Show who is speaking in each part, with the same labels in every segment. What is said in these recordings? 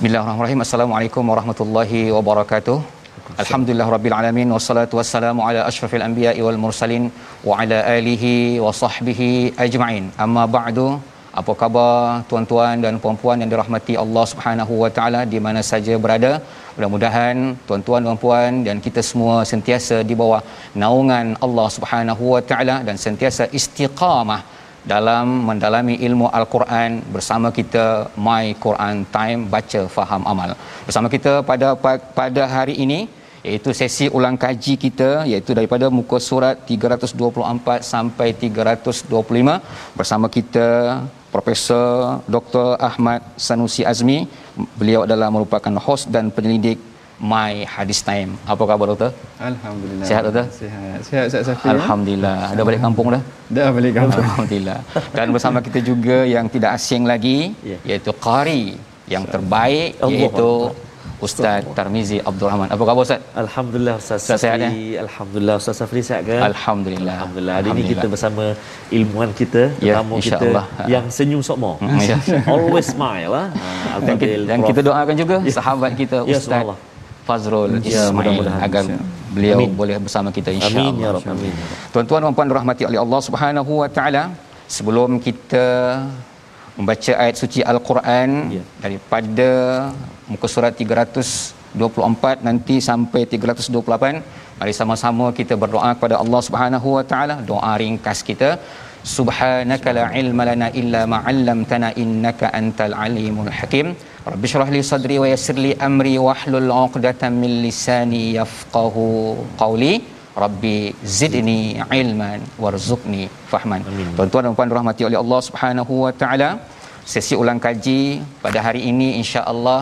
Speaker 1: Bismillahirrahmanirrahim. Assalamualaikum warahmatullahi wabarakatuh. Alhamdulillah rabbil alamin wassalatu wassalamu ala asyrafil anbiya'i wal mursalin wa ala alihi wa sahbihi ajma'in. Amma ba'du. Apa khabar tuan-tuan dan puan-puan yang dirahmati Allah Subhanahu wa taala di mana saja berada? Mudah-mudahan tuan-tuan dan puan dan kita semua sentiasa di bawah naungan Allah Subhanahu wa taala dan sentiasa istiqamah dalam mendalami ilmu al-Quran bersama kita My Quran Time baca faham amal. Bersama kita pada pada hari ini iaitu sesi ulang kaji kita iaitu daripada muka surat 324 sampai 325 bersama kita Profesor Dr. Ahmad Sanusi Azmi. Beliau adalah merupakan host dan penyelidik My Hadis Time. Apa khabar doktor?
Speaker 2: Alhamdulillah.
Speaker 1: Sihat doktor?
Speaker 2: Sihat. Sihat Ustaz Safi.
Speaker 1: Alhamdulillah. Dah balik kampung dah?
Speaker 2: Dah balik kampung.
Speaker 1: Alhamdulillah. Dan bersama kita juga yang tidak asing lagi
Speaker 3: Ya.
Speaker 1: iaitu qari yang terbaik
Speaker 3: Allah
Speaker 1: iaitu Ustaz Tarmizi Abdul Rahman. Apa khabar Ustaz?
Speaker 3: Alhamdulillah Ustaz
Speaker 1: Ustaz sihat,
Speaker 3: Safri. Alhamdulillah Ustaz Safri sihat ke?
Speaker 1: Alhamdulillah.
Speaker 3: Alhamdulillah. Hari ini kita bersama ilmuwan kita,
Speaker 1: Ya,
Speaker 3: tetamu kita
Speaker 1: insya-Allah.
Speaker 3: yang senyum sokmo.
Speaker 1: Ya.
Speaker 3: Always smile ah.
Speaker 1: Dan kita, dan kita doakan juga sahabat kita
Speaker 3: Ya,
Speaker 1: Ustaz
Speaker 3: subhanallah.
Speaker 1: Fazrul
Speaker 3: Ya,
Speaker 1: Ismail
Speaker 3: mudah-mudahan.
Speaker 1: agar beliau boleh bersama kita insya-Allah.
Speaker 3: Amin ya rabbal alamin.
Speaker 1: Tuan-tuan dan puan dirahmati oleh Allah Subhanahu wa taala, sebelum kita membaca ayat suci Al-Quran
Speaker 3: Ya.
Speaker 1: daripada muka surat 324 nanti sampai 328, mari sama-sama kita berdoa kepada Allah Subhanahu wa taala. Doa ringkas kita Subhanaka la ilma lana illa ma 'allamtana innaka antal alimul hakim. Rabbi shrah li sadri wa yassir li amri wahlul 'uqdatam min lisani yafqahu qawli. Rabbi zidni ilman warzuqni fahman.
Speaker 3: Amin.
Speaker 1: Tuan-tuan dan puan dirahmati oleh Allah Subhanahu wa taala. Sesi ulang kaji pada hari ini insya-Allah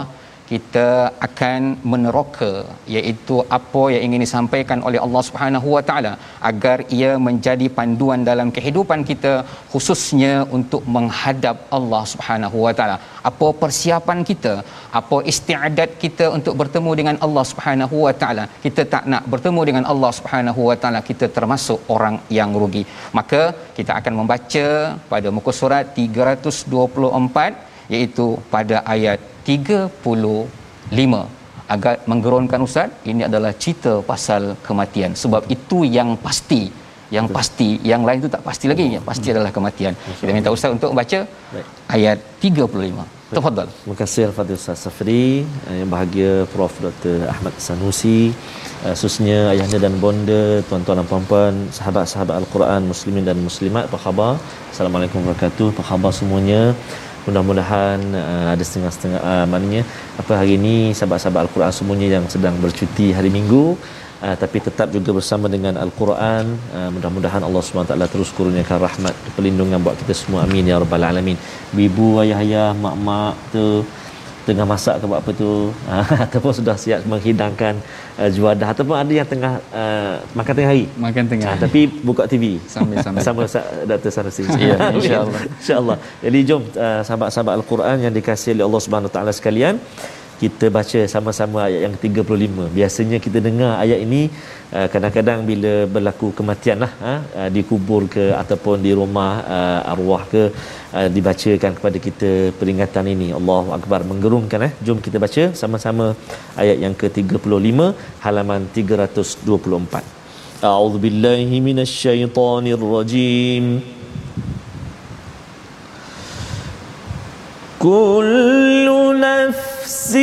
Speaker 1: kita akan meneroka iaitu apa yang ingin disampaikan oleh Allah Subhanahu wa taala agar ia menjadi panduan dalam kehidupan kita khususnya untuk menghadap Allah Subhanahu wa taala. Apa persiapan kita? Apa istiadat kita untuk bertemu dengan Allah Subhanahu wa taala? Kita tak nak bertemu dengan Allah Subhanahu wa taala, kita termasuk orang yang rugi. Maka kita akan membaca pada muka surat 324 iaitu pada ayat 35 agak menggerunkan ustaz ini adalah cerita pasal kematian. Sebab itu yang pasti yang pasti yang lain tu tak pasti lagi. Yang pasti adalah kematian. Kita minta ustaz untuk membaca
Speaker 3: Baik.
Speaker 1: ayat 35 tafadhal.
Speaker 3: Terima kasih Al-Fadhil Ustaz Safri eh, yang bahagia Prof. Dr. Ahmad Sanusi eh, khususnya ayahanda dan bonda tuan-tuan dan puan-puan sahabat-sahabat Al-Quran muslimin dan muslimat apa khabar? Assalamualaikum warahmatullahi wabarakatuh. Apa khabar semuanya mudah-mudahan uh, ada setengah-setengah uh, maknanya apa hari ini sahabat-sahabat Al-Quran semuanya yang sedang bercuti hari Minggu uh, tapi tetap juga bersama dengan Al-Quran. Uh, mudah-mudahan Allah SWT terus kurniakan rahmat perlindungan buat kita semua. Amin ya rabbal alamin. Ibu ayah-ayah mak-mak tu tengah masak ke apa tu uh, ataupun sudah siap menghidangkan uh, juadah ataupun ada yang tengah uh, makan tengah hari
Speaker 2: Makan tengah.
Speaker 3: Ah, tapi buka TV
Speaker 2: Sambil-sambil.
Speaker 3: sama Sa- Dr. Sanusi.
Speaker 1: Ya, insya-Allah.
Speaker 3: insya-Allah. Jadi jom uh, sahabat-sahabat Al-Quran yang dikasihi oleh Allah Subhanahu taala sekalian, kita baca sama-sama ayat yang 35 biasanya kita dengar ayat ini uh, kadang-kadang bila berlaku kematian lah uh, uh, dikubur ke ataupun di rumah arwah ke dibacakan kepada kita peringatan ini. Allahu Akbar. Menggerungkan. eh. Jom kita baca sama-sama ayat yang ke-35 halaman 324 A'udzubillahiminasyaitanirrojim rajim كل نفس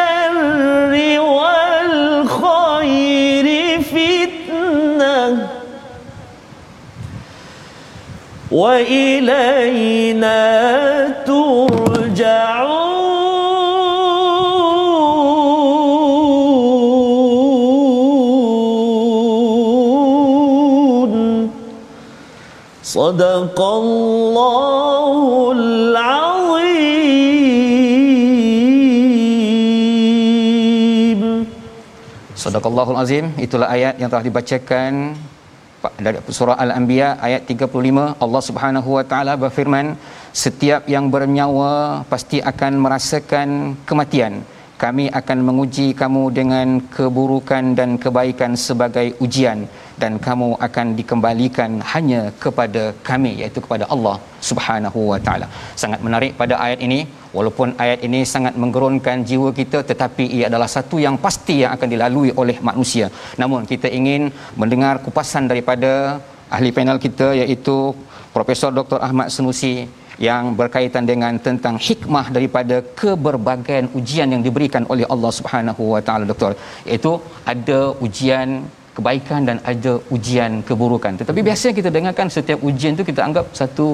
Speaker 3: بالشر والخير فتنة. وإلينا ترجعون. صدق الله
Speaker 1: Sadaqallahul Azim itulah ayat yang telah dibacakan dari surah Al-Anbiya ayat 35 Allah Subhanahu wa taala berfirman setiap yang bernyawa pasti akan merasakan kematian. Kami akan menguji kamu dengan keburukan dan kebaikan sebagai ujian dan kamu akan dikembalikan hanya kepada kami iaitu kepada Allah Subhanahu wa taala. Sangat menarik pada ayat ini walaupun ayat ini sangat menggerunkan jiwa kita tetapi ia adalah satu yang pasti yang akan dilalui oleh manusia. Namun kita ingin mendengar kupasan daripada ahli panel kita iaitu Profesor Dr. Ahmad Senusi yang berkaitan dengan tentang hikmah daripada keberbagian ujian yang diberikan oleh Allah Subhanahu wa taala doktor iaitu ada ujian kebaikan dan ada ujian keburukan tetapi biasanya kita dengarkan setiap ujian tu kita anggap satu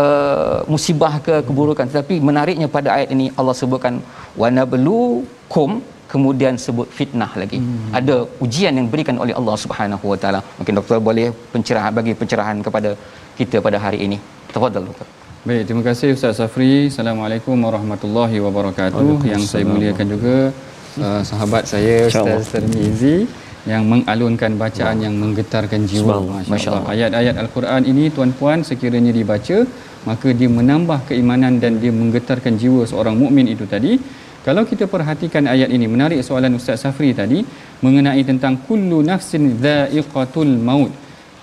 Speaker 1: uh, musibah ke keburukan tetapi menariknya pada ayat ini Allah sebutkan wanablukum kemudian sebut fitnah lagi hmm. ada ujian yang diberikan oleh Allah Subhanahu wa taala mungkin doktor boleh pencerahan bagi pencerahan kepada kita pada hari ini tafadhal doktor
Speaker 2: Baik, terima kasih Ustaz Safri. Assalamualaikum warahmatullahi wabarakatuh. Yang saya muliakan juga uh, sahabat saya Ustaz Termizi yang mengalunkan bacaan yang menggetarkan jiwa. Masya-Allah. Ayat-ayat Al-Quran ini tuan-puan sekiranya dibaca, maka dia menambah keimanan dan dia menggetarkan jiwa seorang mukmin itu tadi. Kalau kita perhatikan ayat ini, menarik soalan Ustaz Safri tadi mengenai tentang kullu nafsin dha'iqatul maut,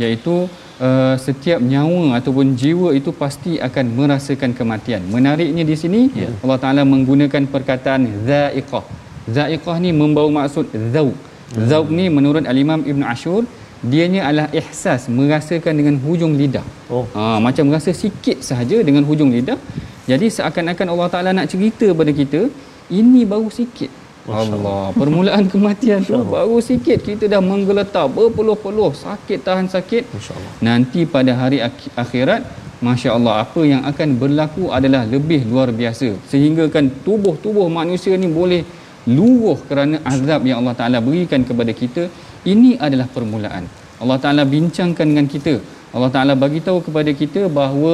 Speaker 2: iaitu uh, setiap nyawa ataupun jiwa itu pasti akan merasakan kematian. Menariknya di sini yeah. Allah Taala menggunakan perkataan zaiqah. Zaiqah ni membawa maksud zauq. Hmm. Zauq ni menurut al-Imam Ibn Ashur dianya adalah ihsas merasakan dengan hujung lidah. Oh. Ha, macam rasa sikit sahaja dengan hujung lidah. Jadi seakan-akan Allah Taala nak cerita pada kita ini baru sikit. Allah, permulaan kematian tu baru sikit kita dah menggeletar berpuluh-puluh sakit tahan sakit. Nanti pada hari akhirat Masya Allah apa yang akan berlaku adalah lebih luar biasa sehingga kan tubuh-tubuh manusia ni boleh luruh kerana azab yang Allah Ta'ala berikan kepada kita ini adalah permulaan Allah Ta'ala bincangkan dengan kita. Allah Ta'ala bagi tahu kepada kita bahawa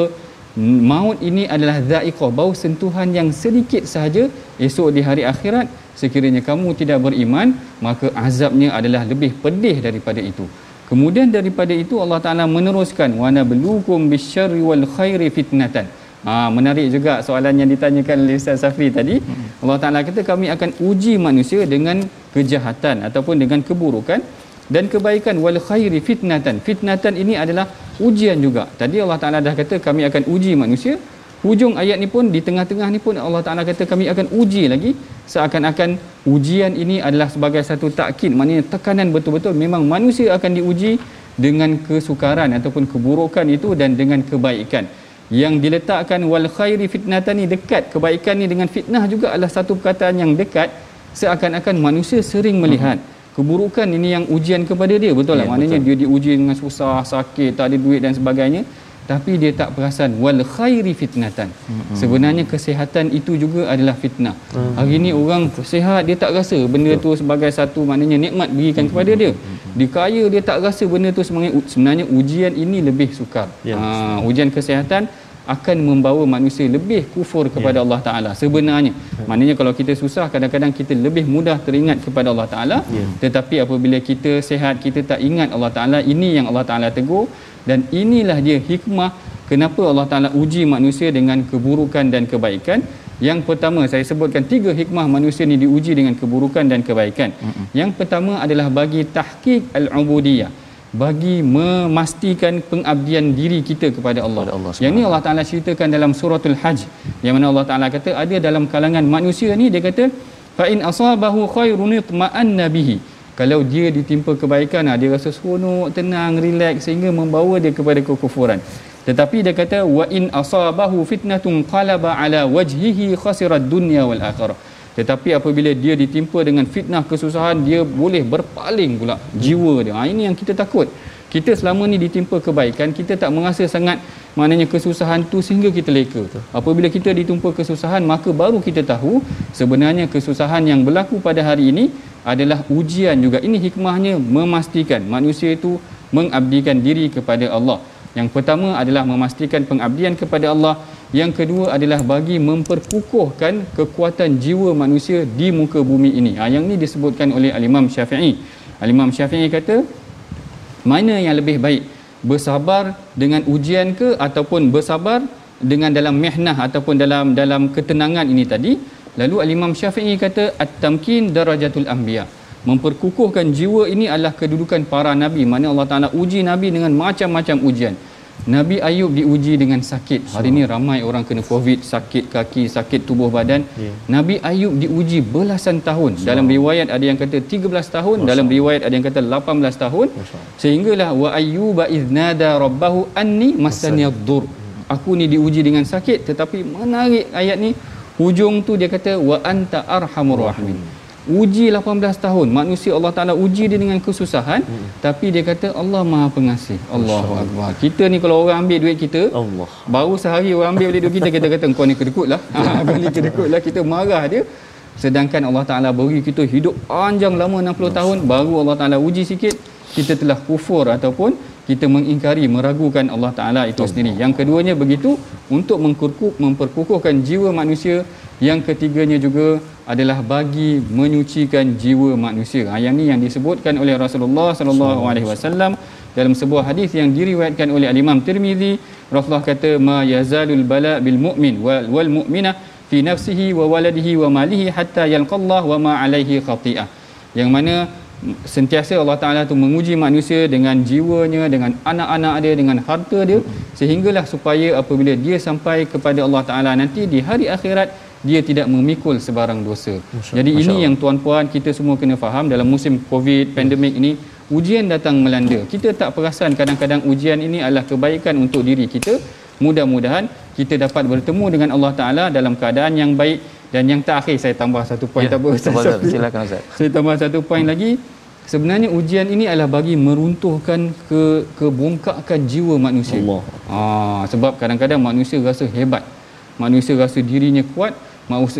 Speaker 2: maut ini adalah za'iqah bau sentuhan yang sedikit sahaja esok di hari akhirat. Sekiranya kamu tidak beriman maka azabnya adalah lebih pedih daripada itu. Kemudian daripada itu Allah Taala meneruskan wa nabluukum bisyarri wal khairi fitnatan. Ha menarik juga soalan yang ditanyakan oleh Ustaz Safri tadi. Allah Taala kata kami akan uji manusia dengan kejahatan ataupun dengan keburukan dan kebaikan wal khairi fitnatan. Fitnatan ini adalah ujian juga. Tadi Allah Taala dah kata kami akan uji manusia. Hujung ayat ni pun di tengah-tengah ni pun Allah Taala kata kami akan uji lagi. Seakan-akan ujian ini adalah sebagai satu takkid. Maknanya tekanan betul-betul. Memang manusia akan diuji dengan kesukaran ataupun keburukan itu dan dengan kebaikan. Yang diletakkan wal khairi fitnatan ni dekat. Kebaikan ni dengan fitnah juga adalah satu perkataan yang dekat. Seakan-akan manusia sering melihat keburukan ini yang ujian kepada dia betul lah ya, maknanya betul. dia diuji dengan susah sakit tak ada duit dan sebagainya tapi dia tak perasan wal khairi fitnatan hmm. sebenarnya kesihatan itu juga adalah fitnah hmm. hari ni orang sihat dia tak rasa benda Betul. tu sebagai satu maknanya nikmat berikan hmm. kepada dia dia kaya dia tak rasa benda tu sebenarnya sebenarnya ujian ini lebih sukar ya. ha, ujian kesihatan akan membawa manusia lebih kufur kepada ya. Allah Taala sebenarnya ya. maknanya kalau kita susah kadang-kadang kita lebih mudah teringat kepada Allah Taala ya. tetapi apabila kita sehat kita tak ingat Allah Taala ini yang Allah Taala tegur dan inilah dia hikmah kenapa Allah Taala uji manusia dengan keburukan dan kebaikan yang pertama saya sebutkan tiga hikmah manusia ni diuji dengan keburukan dan kebaikan mm-hmm. yang pertama adalah bagi tahqiq al-ubudiyah bagi memastikan pengabdian diri kita kepada Allah.
Speaker 1: Kepada Allah
Speaker 2: Yang ni Allah Taala ceritakan dalam suratul Hajj. Yang mana Allah Taala kata ada dalam kalangan manusia ni dia kata fa in asabahu khairun itma'anna bihi. Kalau dia ditimpa kebaikan, ah, dia rasa seronok, tenang, rileks sehingga membawa dia kepada kekufuran. Tetapi dia kata wa in asabahu fitnatun qalaba ala wajhihi khasirat dunya wal akhirah. Tetapi apabila dia ditimpa dengan fitnah kesusahan, dia boleh berpaling pula jiwa dia. Ha, ini yang kita takut. Kita selama ni ditimpa kebaikan, kita tak merasa sangat maknanya kesusahan tu sehingga kita leka. Apabila kita ditimpa kesusahan, maka baru kita tahu sebenarnya kesusahan yang berlaku pada hari ini adalah ujian juga. Ini hikmahnya memastikan manusia itu mengabdikan diri kepada Allah. Yang pertama adalah memastikan pengabdian kepada Allah. Yang kedua adalah bagi memperkukuhkan kekuatan jiwa manusia di muka bumi ini. Ha, yang ini disebutkan oleh Al-Imam Syafi'i. Al-Imam Syafi'i kata, mana yang lebih baik? Bersabar dengan ujian ke ataupun bersabar dengan dalam mihnah ataupun dalam dalam ketenangan ini tadi? Lalu Al-Imam Syafi'i kata, At-tamkin darajatul anbiya' memperkukuhkan jiwa ini adalah kedudukan para nabi mana Allah Taala uji nabi dengan macam-macam ujian Nabi Ayub diuji dengan sakit. Hari ini ramai orang kena COVID, sakit kaki, sakit tubuh badan. Yeah. Nabi Ayub diuji belasan tahun. Dalam riwayat ada yang kata 13 tahun, Masya. dalam riwayat ada yang kata 18 tahun. Masya. Sehinggalah wa ayyuba idznada rabbahu anni masaniyad-dur. Aku ni diuji dengan sakit tetapi menarik ayat ni hujung tu dia kata wa anta arhamur rahimin uji 18 tahun. Manusia Allah Taala uji dia dengan kesusahan hmm. tapi dia kata Allah Maha Pengasih. Allahu akbar. Kita ni kalau orang ambil duit kita Allah. baru sehari orang ambil duit kita kita kata kau ni kedekutlah kau ni kedekutlah kita marah dia. Sedangkan Allah Taala beri kita hidup panjang lama 60 Masya. tahun baru Allah Taala uji sikit kita telah kufur ataupun kita mengingkari meragukan Allah Taala itu Allah. sendiri. Yang keduanya begitu untuk mengkurkup memperkukuhkan jiwa manusia. Yang ketiganya juga adalah bagi menyucikan jiwa manusia. Ha, yang ni yang disebutkan oleh Rasulullah sallallahu alaihi wasallam dalam sebuah hadis yang diriwayatkan oleh Al-Imam Tirmizi, Rasulullah kata ma yazalul bala bil mu'min wal, wal mu'minah fi nafsihi wa waladihi wa malihi hatta yalqallah wa ma alaihi khati'ah. Yang mana sentiasa Allah Taala tu menguji manusia dengan jiwanya, dengan anak-anak dia, dengan harta dia sehinggalah supaya apabila dia sampai kepada Allah Taala nanti di hari akhirat dia tidak memikul sebarang dosa. Masya, Jadi Masya ini Allah. yang tuan-puan kita semua kena faham dalam musim Covid pandemik ini ujian datang melanda. Kita tak perasan kadang-kadang ujian ini adalah kebaikan untuk diri kita. Mudah-mudahan kita dapat bertemu dengan Allah Taala dalam keadaan yang baik dan yang terakhir saya tambah satu poin
Speaker 1: ya, tak apa Ustaz. Silakan Ustaz.
Speaker 2: Saya tambah satu poin lagi. Sebenarnya ujian ini adalah bagi meruntuhkan ke kebongkakan jiwa manusia. Allah. Ah, sebab kadang-kadang manusia rasa hebat. Manusia rasa dirinya kuat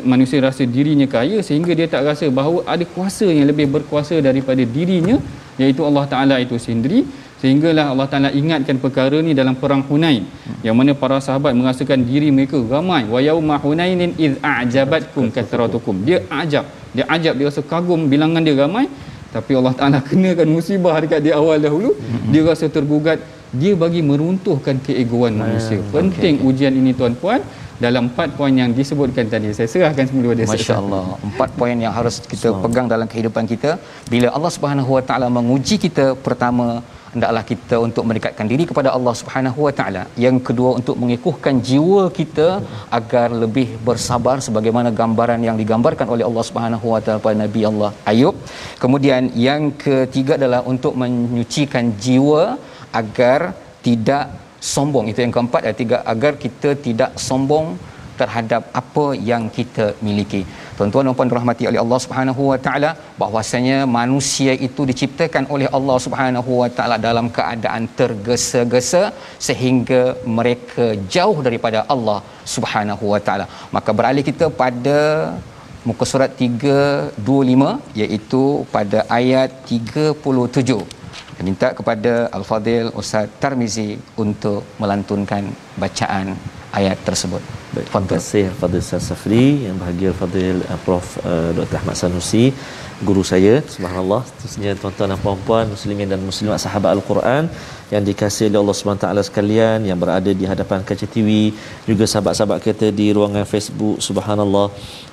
Speaker 2: manusia rasa dirinya kaya sehingga dia tak rasa bahawa ada kuasa yang lebih berkuasa daripada dirinya iaitu Allah Taala itu sendiri. Sehinggalah Allah Taala ingatkan perkara ni dalam perang Hunain yang mana para sahabat merasakan diri mereka ramai. Wa yauma hunainin iz a'jabatkum kathratukum. Dia ajab dia ajab dia rasa kagum bilangan dia ramai. Tapi Allah Taala kenakan musibah dekat dia awal dahulu. Dia rasa tergugat dia bagi meruntuhkan keegoan manusia penting ujian ini tuan-puan dalam empat poin yang disebutkan tadi. Saya serahkan semula dia.
Speaker 1: Masya-Allah. Empat poin yang harus kita so. pegang dalam kehidupan kita. Bila Allah Subhanahu Wa Taala menguji kita pertama hendaklah kita untuk mendekatkan diri kepada Allah Subhanahu Wa Taala. Yang kedua untuk mengukuhkan jiwa kita agar lebih bersabar sebagaimana gambaran yang digambarkan oleh Allah Subhanahu Wa Taala pada Nabi Allah Ayub. Kemudian yang ketiga adalah untuk menyucikan jiwa agar tidak sombong itu yang keempat ayat tiga agar kita tidak sombong terhadap apa yang kita miliki. Tuan-tuan dan puan dirahmati oleh Allah Subhanahu wa taala bahwasanya manusia itu diciptakan oleh Allah Subhanahu wa taala dalam keadaan tergesa-gesa sehingga mereka jauh daripada Allah Subhanahu wa taala. Maka beralih kita pada muka surat 325 iaitu pada ayat 37 minta kepada Al-Fadhil Ustaz Tarmizi untuk melantunkan bacaan ayat tersebut.
Speaker 3: Baik, terima kasih Fadil Ustaz Safri yang bahagia Fadil uh, Prof uh, Dr. Ahmad Sanusi guru saya subhanallah khususnya tuan-tuan dan puan-puan muslimin dan muslimat sahabat al-Quran yang dikasihi oleh Allah Subhanahu taala sekalian yang berada di hadapan kaca TV juga sahabat-sahabat kita di ruangan Facebook subhanallah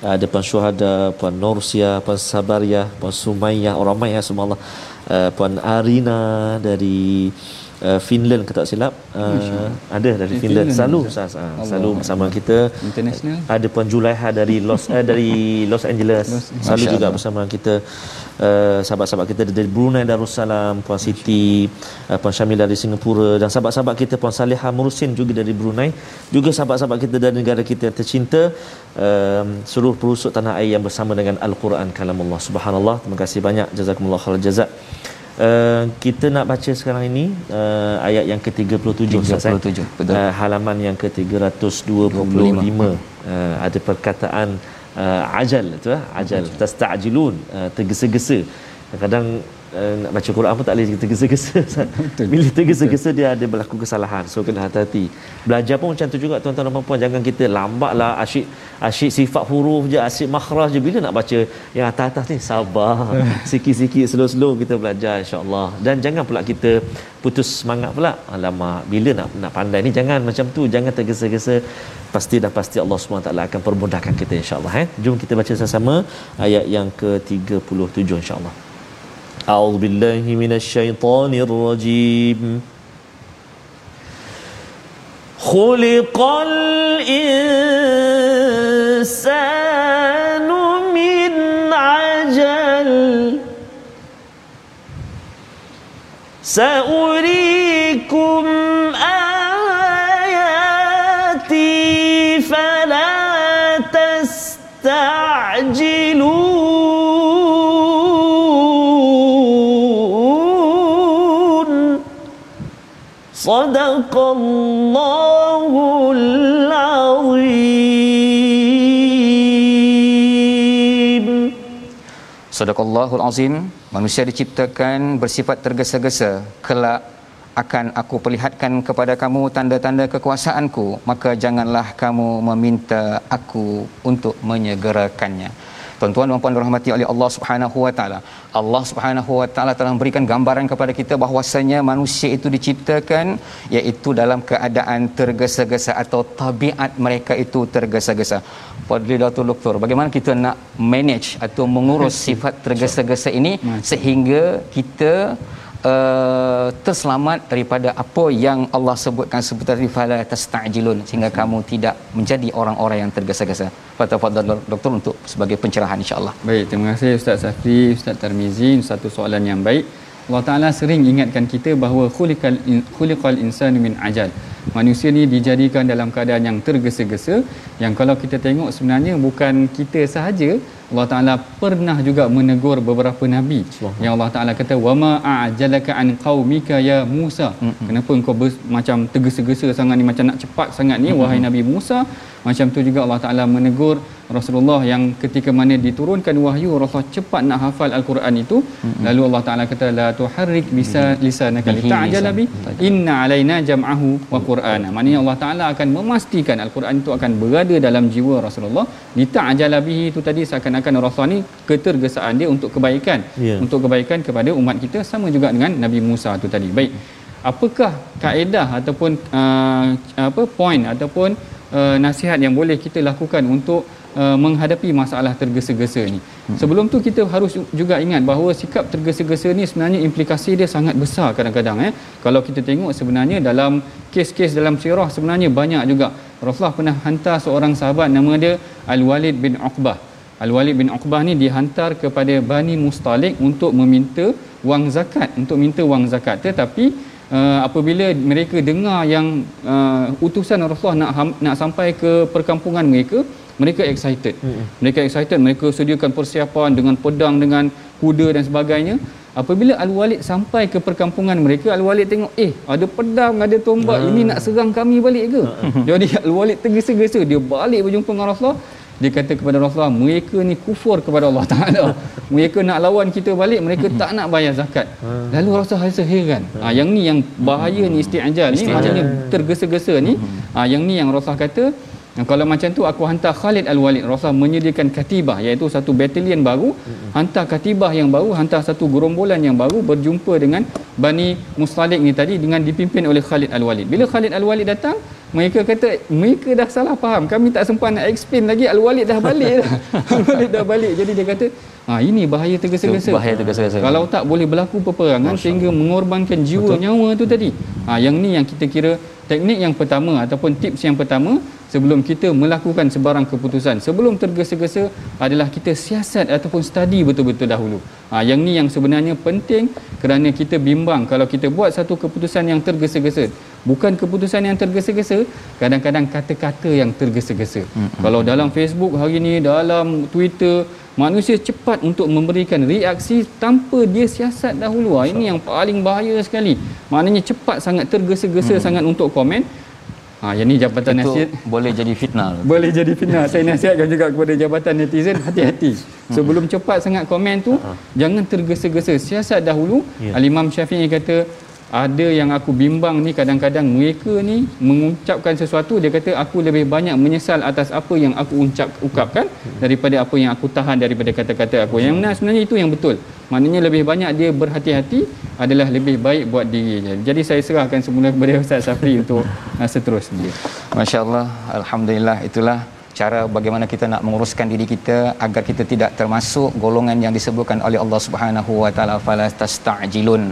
Speaker 3: uh, depan syuhada puan Nursia puan Sabaria puan Sumayyah orang ramai ya subhanallah uh, puan Arina dari uh, Finland kalau tak silap? Uh, ada dari
Speaker 2: Di
Speaker 3: Finland,
Speaker 2: Finland,
Speaker 3: selalu
Speaker 2: Ustaz.
Speaker 3: Uh, selalu bersama kita.
Speaker 2: International.
Speaker 3: ada puan Julaiha dari Los eh, dari Los Angeles.
Speaker 2: Los-
Speaker 3: selalu juga
Speaker 1: Allah.
Speaker 3: bersama kita. Uh, sahabat-sahabat kita dari Brunei Darussalam puan Siti uh, puan Syamil dari Singapura dan sahabat-sahabat kita puan Saliha Murusin juga dari Brunei. Juga sahabat-sahabat kita dari negara kita tercinta um, seluruh perusuk tanah air yang bersama dengan Al-Quran kalamullah. Subhanallah. Terima kasih banyak. Jazakumullah khairal jazak Uh, kita nak baca sekarang ini uh, ayat yang ke-37 Ustaz, eh?
Speaker 1: 37, betul.
Speaker 3: Uh, halaman yang ke-325 uh, ada perkataan uh, ajal tu ah ajal. Tasta'jilun uh, tergesa-gesa. Kadang uh, nak baca Quran pun tak boleh tergesa-gesa bila tergesa-gesa dia ada berlaku kesalahan so kena hati-hati. Belajar pun macam tu juga tuan-tuan dan puan jangan kita lambatlah asyik asyik sifat huruf je asyik makhraj je. Bila nak baca yang atas-atas ni sabar. Sikit-sikit slow-slow kita belajar insya-Allah. Dan jangan pula kita putus semangat pula. Alamak bila nak nak pandai ni jangan macam tu. Jangan tergesa-gesa. Pasti dah pasti Allah SWT akan permudahkan kita insya-Allah eh. Jom kita baca sama-sama ayat yang ke-37 insya-Allah أعوذ بالله من الشيطان الرجيم. خلق الإنسان من عجل. سأريكم صدق الله العظيم
Speaker 1: Sadaqallahul azim manusia diciptakan bersifat tergesa-gesa kelak akan aku perlihatkan kepada kamu tanda-tanda kekuasaanku maka janganlah kamu meminta aku untuk menyegerakannya Tuan-tuan dan puan dirahmati oleh Allah Subhanahu wa taala. Allah Subhanahu wa taala telah memberikan gambaran kepada kita bahawasanya manusia itu diciptakan iaitu dalam keadaan tergesa-gesa atau tabiat mereka itu tergesa-gesa. Fadli Datuk Doktor, bagaimana kita nak manage atau mengurus sifat tergesa-gesa ini sehingga kita uh, terselamat daripada apa yang Allah sebutkan seperti tadi fala tastajilun sehingga kamu tidak menjadi orang-orang yang tergesa-gesa. Fadhil Doktor untuk sebagai pencerahan insya-Allah.
Speaker 2: Baik, terima kasih Ustaz Safri, Ustaz Tarmizi. Satu soalan yang baik. Allah Taala sering ingatkan kita bahawa khuliqal khuliqal insanu min ajal. Manusia ni dijadikan dalam keadaan yang tergesa-gesa yang kalau kita tengok sebenarnya bukan kita sahaja Allah Taala pernah juga menegur beberapa nabi. Yang Allah Taala kata wama a'jalaka an qaumika ya Musa. Kenapa engkau ber, macam tergesa-gesa sangat ni macam nak cepat sangat ni wahai Nabi Musa? Macam tu juga Allah Taala menegur Rasulullah yang ketika mana diturunkan wahyu Rasulullah cepat nak hafal al-Quran itu mm-hmm. lalu Allah Taala kata la tuharrik bisa lisanaka
Speaker 1: Bihi
Speaker 2: lita'jala bi
Speaker 1: lisan.
Speaker 2: inna alaina jam'ahu wa qur'ana maknanya Allah Taala akan memastikan al-Quran itu akan berada dalam jiwa Rasulullah lita'jala bihi itu tadi seakan-akan Rasulullah ni ketergesaan dia untuk kebaikan
Speaker 3: Ya.
Speaker 2: untuk kebaikan kepada umat kita sama juga dengan Nabi Musa itu tadi baik apakah kaedah ataupun uh, apa point ataupun uh, nasihat yang boleh kita lakukan untuk uh, menghadapi masalah tergesa-gesa ni. Sebelum tu kita harus juga ingat bahawa sikap tergesa-gesa ni sebenarnya implikasi dia sangat besar kadang-kadang eh. Kalau kita tengok sebenarnya dalam kes-kes dalam sirah sebenarnya banyak juga. Rasulullah pernah hantar seorang sahabat nama dia Al-Walid bin Uqbah. Al-Walid bin Uqbah ni dihantar kepada Bani Mustalik untuk meminta wang zakat, untuk minta wang zakat. Tetapi uh, apabila mereka dengar yang uh, utusan Rasulullah nak ham, nak sampai ke perkampungan mereka, mereka excited. Mm-hmm. Mereka excited, mereka sediakan persiapan dengan pedang, dengan kuda dan sebagainya. Apabila Al-Walid sampai ke perkampungan mereka, Al-Walid tengok, eh ada pedang, ada tombak, ini nak serang kami balik ke? Jadi Al-Walid tergesa-gesa, dia balik berjumpa dengan Rasulullah. Dia kata kepada Rasulullah, mereka ni kufur kepada Allah Ta'ala. Mereka nak lawan kita balik, mereka tak nak bayar zakat. Lalu Rasulullah rasa heran. Ha, yang ni yang bahaya ni isti'ajal ni, maknanya tergesa-gesa ni. Ha, yang ni yang Rasulullah kata, Dan kalau macam tu aku hantar Khalid Al-Walid Rasulullah menyediakan katibah iaitu satu batalion baru. Mm-hmm. hantar katibah yang baru hantar satu gerombolan yang baru berjumpa dengan Bani Mustalik ni tadi dengan dipimpin oleh Khalid Al-Walid. Bila Khalid Al-Walid datang mereka kata mereka dah salah faham. Kami tak sempat nak explain lagi Al-Walid dah balik. Dah Al-Walid dah balik. Jadi dia kata ha, ini bahaya tergesa-gesa.
Speaker 1: Bahaya tergesa-gesa.
Speaker 2: Kalau tak boleh berlaku peperangan Masya sehingga mengorbankan jiwa Betul. nyawa tu tadi. Ha, yang ni yang kita kira teknik yang pertama ataupun tips yang pertama sebelum kita melakukan sebarang keputusan sebelum tergesa-gesa adalah kita siasat ataupun study betul-betul dahulu. Ha, yang ni yang sebenarnya penting kerana kita bimbang. Kalau kita buat satu keputusan yang tergesa-gesa bukan keputusan yang tergesa-gesa kadang-kadang kata-kata yang tergesa-gesa. Hmm. kalau dalam Facebook hari ni dalam Twitter manusia cepat untuk memberikan reaksi tanpa dia siasat dahulu. Ha, ini yang paling bahaya sekali. Maknanya cepat sangat tergesa-gesa hmm. sangat untuk komen Ha, yang ni jabatan
Speaker 1: itu
Speaker 2: nasihat
Speaker 1: boleh jadi fitnah.
Speaker 2: Boleh jadi fitnah. Saya nasihatkan juga kepada jabatan netizen hati-hati. Sebelum cepat sangat komen tu, uh-huh. jangan tergesa-gesa. Siasat dahulu. Yeah. Al-Imam Syafi'i kata, ada yang aku bimbang ni kadang-kadang mereka ni mengucapkan sesuatu dia kata aku lebih banyak menyesal atas apa yang aku ucap ungkapkan daripada apa yang aku tahan daripada kata-kata aku. Yang benar sebenarnya itu yang betul. Maknanya lebih banyak dia berhati-hati adalah lebih baik buat dirinya jadi saya serahkan semula kepada Ustaz Safri untuk uh, seterusnya.
Speaker 1: Masya-Allah alhamdulillah itulah cara bagaimana kita nak menguruskan diri kita agar kita tidak termasuk golongan yang disebutkan oleh Allah Subhanahu wa taala fala tastajilun.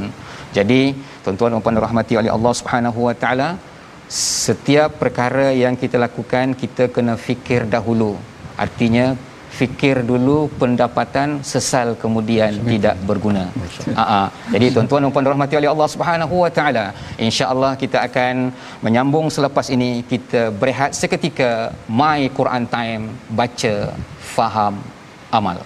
Speaker 1: Jadi tuan-tuan dan puan rahmati oleh Allah Subhanahu wa taala setiap perkara yang kita lakukan kita kena fikir dahulu artinya fikir dulu pendapatan sesal kemudian Syukur. tidak berguna. Ha Jadi tuan-tuan dan puan rahmati oleh Allah Subhanahu wa taala, insya-Allah kita akan menyambung selepas ini kita berehat seketika My Quran Time baca faham amal.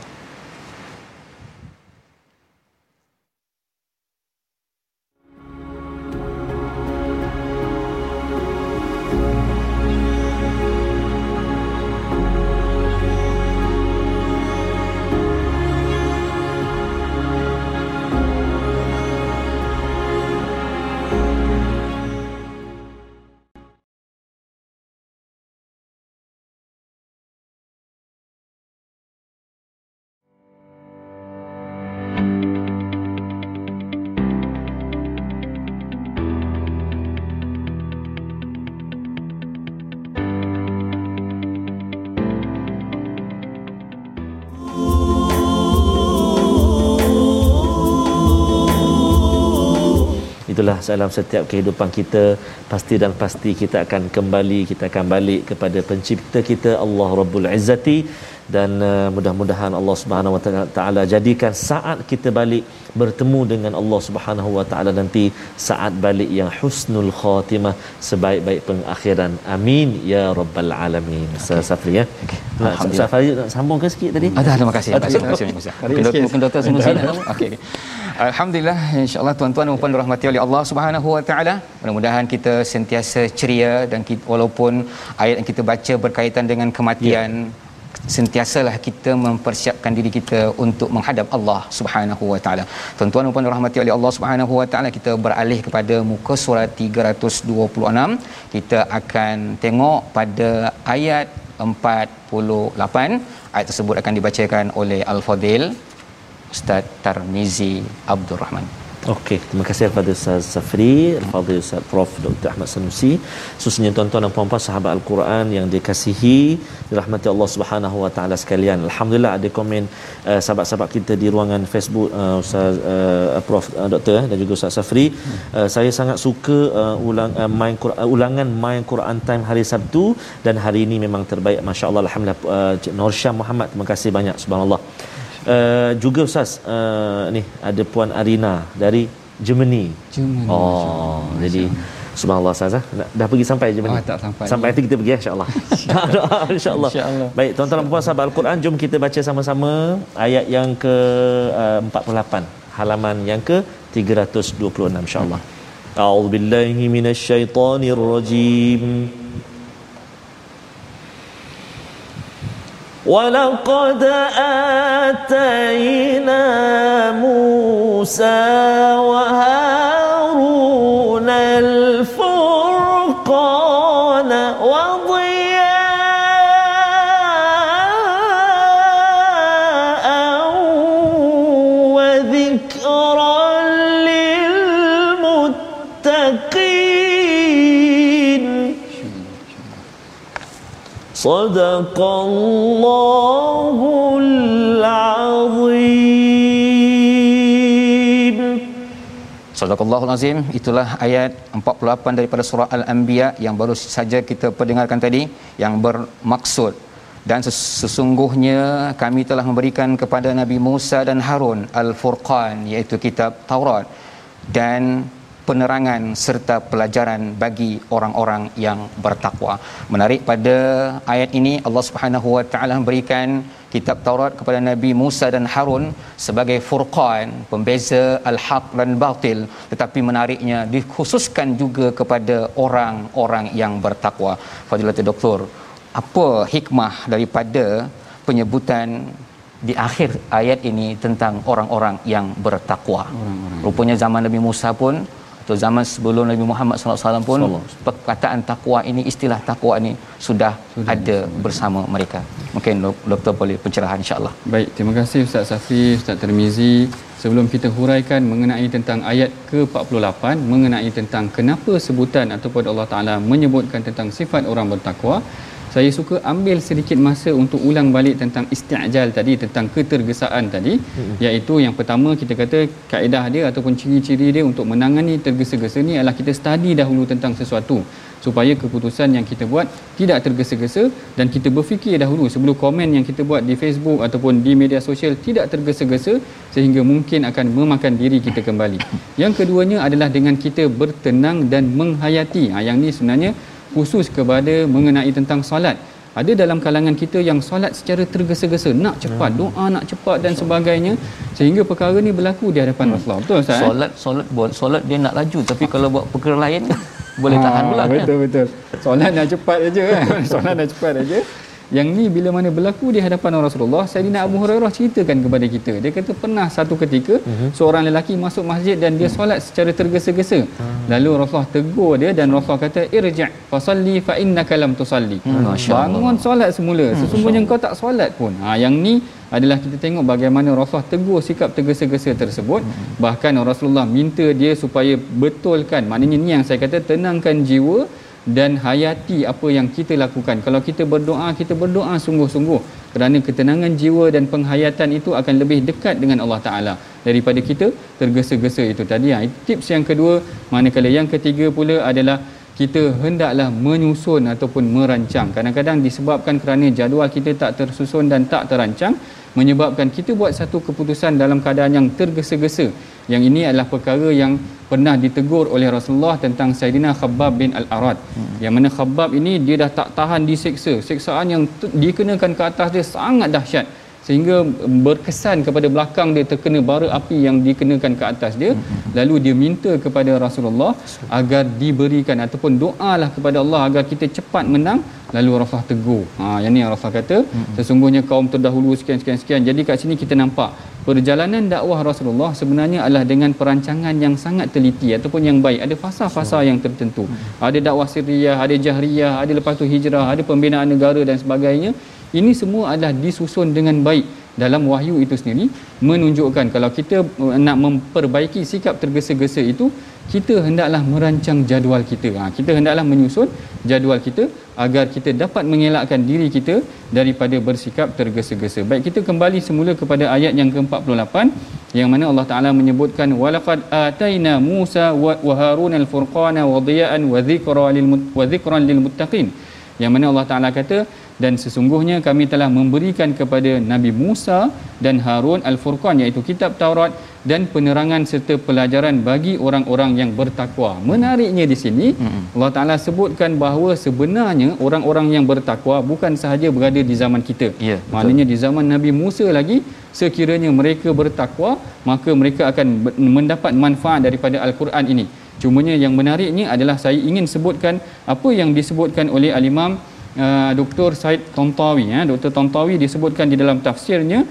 Speaker 3: Itulah dalam setiap kehidupan kita. Pasti dan pasti kita akan kembali kita akan balik kepada pencipta kita Allah Rabbul Izzati dan uh, mudah-mudahan Allah Subhanahu Wa Taala jadikan saat kita balik bertemu dengan Allah Subhanahu Wa Taala nanti saat balik yang husnul khatimah sebaik-baik pengakhiran. Amin ya rabbal alamin. Okay. Safri ya? Okay. Safri nak sambung ke sikit tadi?
Speaker 1: Ada terima kasih terima kasih mungkin doktor semua sini okey Alhamdulillah insyaallah tuan-tuan dan puan rahmati oleh Allah Subhanahu wa taala. Mudah-mudahan kita sentiasa ceria dan kita, walaupun ayat yang kita baca berkaitan dengan kematian yeah. Sentiasalah kita mempersiapkan diri kita untuk menghadap Allah Subhanahu wa taala. Tuan-tuan dan puan rahmati oleh Allah Subhanahu wa taala kita beralih kepada muka surat 326. Kita akan tengok pada ayat 48. Ayat tersebut akan dibacakan oleh Al-Fadil Ustaz Tarmizi Abdul Rahman.
Speaker 3: Okey, terima kasih kepada Ustaz Safri, kepada Ustaz Prof Dr. Ahmad Sanusi, khususnya tuan-tuan dan puan-puan sahabat Al-Quran yang dikasihi dirahmati Allah Subhanahu Wa Taala sekalian. Alhamdulillah ada komen uh, sahabat-sahabat kita di ruangan Facebook uh, Ustaz uh, Prof uh, Dr. Dan juga Ustaz Safri. Uh, saya sangat suka uh, ulang uh, main Quran, uh, ulangan main Quran time hari Sabtu dan hari ini memang terbaik masya-Allah alhamdulillah uh, Cik Norsyah Muhammad terima kasih banyak subhanallah. Uh, juga Ustaz uh, ni ada puan Arina dari Germany.
Speaker 2: Germany.
Speaker 3: Oh, Masya jadi subhanallah Ustaz dah, dah pergi sampai Germany.
Speaker 2: Oh, tak sampai.
Speaker 3: Sampai nanti kita pergi ya, insya-Allah. insya-Allah. Insya Baik, tuan-tuan dan puan sahabat Al-Quran, jom kita baca sama-sama ayat yang ke uh, 48, halaman yang ke 326 insya-Allah. A'udzubillahi minasyaitonirrajim. ولقد آتينا موسى وهارون الفرقان صدق الله العظيم
Speaker 1: Sadaqallahul Azim itulah ayat 48 daripada surah Al-Anbiya yang baru saja kita perdengarkan tadi yang bermaksud dan sesungguhnya kami telah memberikan kepada Nabi Musa dan Harun Al-Furqan iaitu kitab Taurat dan penerangan serta pelajaran bagi orang-orang yang bertakwa. Menarik pada ayat ini Allah Subhanahu Wa Taala memberikan kitab Taurat kepada Nabi Musa dan Harun sebagai furqan, pembeza al-haq dan batil. Tetapi menariknya dikhususkan juga kepada orang-orang yang bertakwa. Fadilatul Doktor, apa hikmah daripada penyebutan di akhir ayat ini tentang orang-orang yang bertakwa. Rupanya zaman Nabi Musa pun atau zaman sebelum Nabi Muhammad sallallahu alaihi wasallam pun perkataan takwa ini istilah takwa ini sudah, sudah ada bersama mereka. Mungkin doktor boleh pencerahan insya-Allah.
Speaker 2: Baik, terima kasih Ustaz Safi, Ustaz Termizi. Sebelum kita huraikan mengenai tentang ayat ke-48 mengenai tentang kenapa sebutan ataupun Allah Taala menyebutkan tentang sifat orang bertakwa, saya suka ambil sedikit masa untuk ulang balik tentang isti'jal tadi tentang ketergesaan tadi hmm. iaitu yang pertama kita kata kaedah dia ataupun ciri-ciri dia untuk menangani tergesa-gesa ni adalah kita study dahulu tentang sesuatu supaya keputusan yang kita buat tidak tergesa-gesa dan kita berfikir dahulu sebelum komen yang kita buat di Facebook ataupun di media sosial tidak tergesa-gesa sehingga mungkin akan memakan diri kita kembali. Yang keduanya adalah dengan kita bertenang dan menghayati. Ha, yang ni sebenarnya khusus kepada mengenai tentang solat. Ada dalam kalangan kita yang solat secara tergesa-gesa nak cepat hmm. doa nak cepat dan sebagainya sehingga perkara ni berlaku di hadapan hmm. Rasulullah. Betul
Speaker 1: ustaz solat solat buat solat dia nak laju tapi kalau buat perkara lain boleh tahan pula
Speaker 2: betul kan? betul solat nak cepat aja kan solat nak cepat aja yang ni bila mana berlaku di hadapan Rasulullah Sayyidina Abu Hurairah ceritakan kepada kita. Dia kata pernah satu ketika uh-huh. seorang lelaki masuk masjid dan dia solat secara tergesa-gesa. Uh-huh. lalu Rasulullah tegur dia dan Rasulullah kata irji' fasalli fa innaka lam tusalli. Uh-huh. bangun solat semula. Sesungguhnya kau tak solat pun. Ha yang ni adalah kita tengok bagaimana Rasulullah tegur sikap tergesa-gesa tersebut. Bahkan Rasulullah minta dia supaya betulkan. Maknanya ni yang saya kata tenangkan jiwa dan hayati apa yang kita lakukan. Kalau kita berdoa, kita berdoa sungguh-sungguh kerana ketenangan jiwa dan penghayatan itu akan lebih dekat dengan Allah Taala daripada kita tergesa-gesa itu tadi. Ya, tips yang kedua, manakala yang ketiga pula adalah kita hendaklah menyusun ataupun merancang. Kadang-kadang disebabkan kerana jadual kita tak tersusun dan tak terancang, menyebabkan kita buat satu keputusan dalam keadaan yang tergesa-gesa. Yang ini adalah perkara yang pernah ditegur oleh Rasulullah tentang Sayyidina Khabbab bin Al-Arad. Hmm. Yang mana Khabbab ini dia dah tak tahan diseksa. Seksaan yang dikenakan ke atas dia sangat dahsyat sehingga berkesan kepada belakang dia terkena bara api yang dikenakan ke atas dia. Lalu dia minta kepada Rasulullah agar diberikan ataupun doalah kepada Allah agar kita cepat menang. Lalu Rasulullah tegur. Ha yang ni Rasulullah kata sesungguhnya kaum terdahulu sekian sekian sekian. Jadi kat sini kita nampak perjalanan dakwah Rasulullah sebenarnya adalah dengan perancangan yang sangat teliti ataupun yang baik. Ada fasa-fasa yang tertentu. Ada dakwah sirriyah ada jahriyah ada lepas tu hijrah ada pembinaan negara dan sebagainya ini semua adalah disusun dengan baik. Dalam wahyu itu sendiri menunjukkan kalau kita uh, nak memperbaiki sikap tergesa-gesa itu kita hendaklah merancang jadual kita. Ha, kita hendaklah menyusun jadual kita agar kita dapat mengelakkan diri kita daripada bersikap tergesa-gesa. Baik kita kembali semula kepada ayat yang ke-48 yang mana Allah Taala menyebutkan walaqad ataina Musa wa Harun al-furqana wa diya'an wa dhikra lil muttaqin. Yang mana Allah Taala kata dan sesungguhnya kami telah memberikan kepada Nabi Musa dan Harun Al-Furqan iaitu kitab Taurat dan penerangan serta pelajaran bagi orang-orang yang bertakwa. Menariknya di sini Allah Taala sebutkan bahawa sebenarnya orang-orang yang bertakwa bukan sahaja berada di zaman kita. Ya, Maknanya di zaman Nabi Musa lagi sekiranya mereka bertakwa maka mereka akan mendapat manfaat daripada Al-Quran ini. Cumanya yang menariknya adalah saya ingin sebutkan apa yang disebutkan oleh Al-Imam uh, Dr. Said Tontawi ya Dr. Tontawi disebutkan di dalam tafsirnya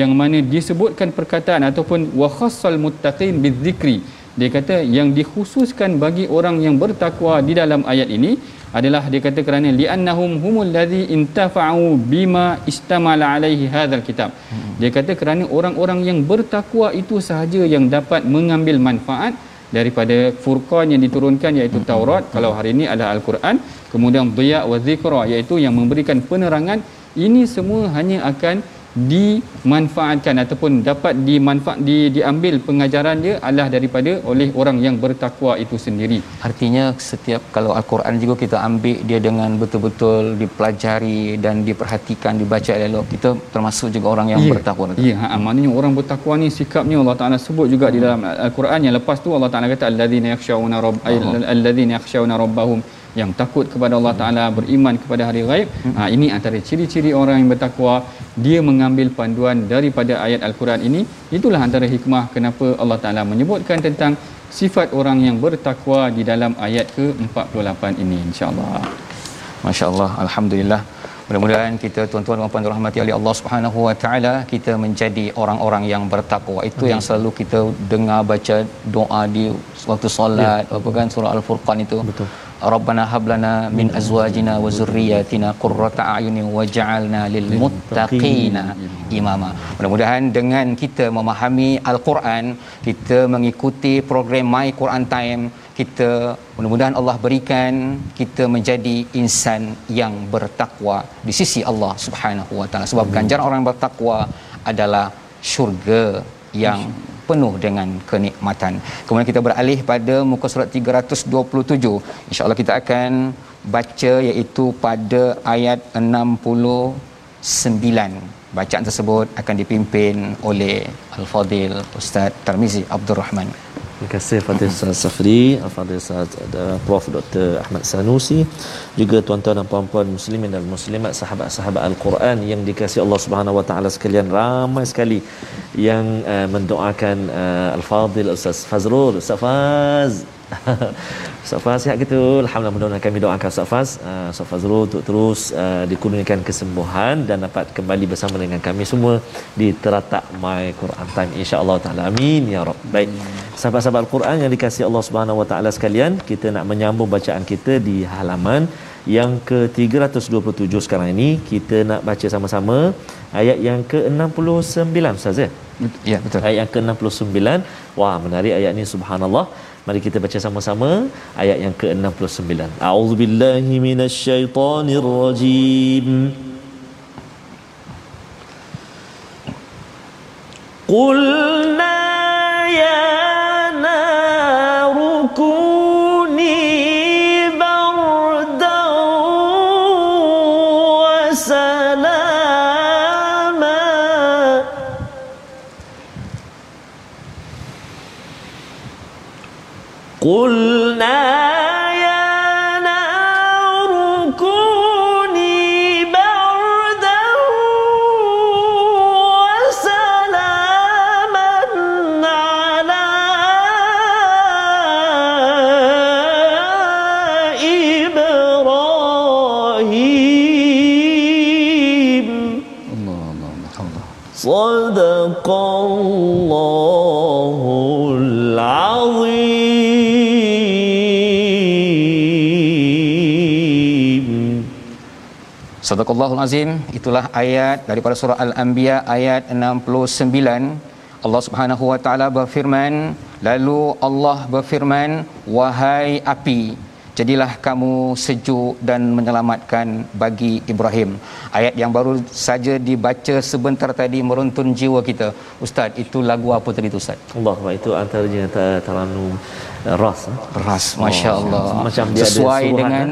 Speaker 2: yang mana disebutkan perkataan ataupun wa khassal muttaqin bidzikri dia kata yang dikhususkan bagi orang yang bertakwa di dalam ayat ini adalah dia kata kerana li'annahum humul ladzi intafa'u bima istamala alaihi hadzal kitab hmm. dia kata kerana orang-orang yang bertakwa itu sahaja yang dapat mengambil manfaat daripada furqan yang diturunkan iaitu Taurat kalau hari ini adalah al-Quran kemudian dhiya wa dhikra iaitu yang memberikan penerangan ini semua hanya akan dimanfaatkan ataupun dapat dimanfaat di diambil pengajaran dia adalah daripada oleh orang yang bertakwa itu sendiri.
Speaker 1: Artinya setiap kalau al-Quran juga kita ambil dia dengan betul-betul dipelajari dan diperhatikan dibaca elok kita termasuk juga orang yang yeah. bertakwa.
Speaker 2: Ya, ha, maknanya orang bertakwa ni sikapnya Allah Taala sebut juga di dalam al-Quran yang lepas tu Allah Taala kata alladzina yakhshawna rabb alladzina yakhshawna rabbahum yang takut kepada Allah Taala beriman kepada hari ghaib hmm. ha, ini antara ciri-ciri orang yang bertakwa dia mengambil panduan daripada ayat al-Quran ini itulah antara hikmah kenapa Allah Taala menyebutkan tentang sifat orang yang bertakwa di dalam ayat ke-48 ini insyaallah
Speaker 1: masya-Allah alhamdulillah Mudah-mudahan kita tuan-tuan dan puan rahmati oleh Allah Subhanahu wa taala kita menjadi orang-orang yang bertakwa. Itu yang selalu kita dengar baca doa di waktu solat ya. apa kan surah Al-Furqan itu. Betul. Rabbana hablana min azwajina wa zurriyyatina qurrata a'yunin waj'alna lil muttaqina imama. Mudah-mudahan dengan kita memahami al-Quran, kita mengikuti program My Quran Time, kita mudah-mudahan Allah berikan kita menjadi insan yang bertakwa di sisi Allah Subhanahu wa taala. Sebab ganjaran orang bertakwa adalah syurga yang penuh dengan kenikmatan. Kemudian kita beralih pada muka surat 327. Insya-Allah kita akan baca iaitu pada ayat 69. Bacaan tersebut akan dipimpin oleh Al-Fadil Ustaz Tarmizi Abdul Rahman.
Speaker 3: Terima kasih Fadil Ustaz Safri, Fadil Ustaz Prof. Dr. Ahmad Sanusi, juga tuan-tuan dan puan-puan muslimin dan muslimat sahabat-sahabat Al-Quran yang dikasihi Allah Subhanahu Wa Taala sekalian ramai sekali yang uh, mendoakan uh, Al-Fadil Ustaz Fazrul, Ustaz Faz Ustaz Faz sihat gitu. Alhamdulillah mudah-mudahan kami doakan Ustaz Faz uh, Ustaz Fazrul untuk terus uh, dikurniakan kesembuhan dan dapat kembali bersama dengan kami semua di teratak My Quran Time. insya-Allah taala. Amin ya rab. Baik. Sahabat-sahabat Al-Quran yang dikasihi Allah Subhanahu wa taala sekalian kita nak menyambung bacaan kita di halaman yang ke-327 sekarang ini kita nak baca sama-sama ayat yang ke-69 ustaz ya?
Speaker 1: Ya betul.
Speaker 3: Ayat yang ke-69 wah menarik ayat ini subhanallah. Mari kita baca sama-sama ayat yang ke-69. A'udzubillahi minasyaitonirrajim. Qulna
Speaker 1: Sadaqallahul Azim. Itulah ayat daripada surah Al-Anbiya ayat 69 Allah Subhanahu wa taala berfirman lalu Allah berfirman wahai api jadilah kamu sejuk dan menyelamatkan bagi Ibrahim. Ayat yang baru saja dibaca sebentar tadi meruntun jiwa kita. Ustaz itu lagu apa tadi tu ustaz?
Speaker 3: Allah itu antaranya taranum ras
Speaker 1: eh? ras masya-Allah.
Speaker 3: Oh, macam dia
Speaker 1: sesuai dengan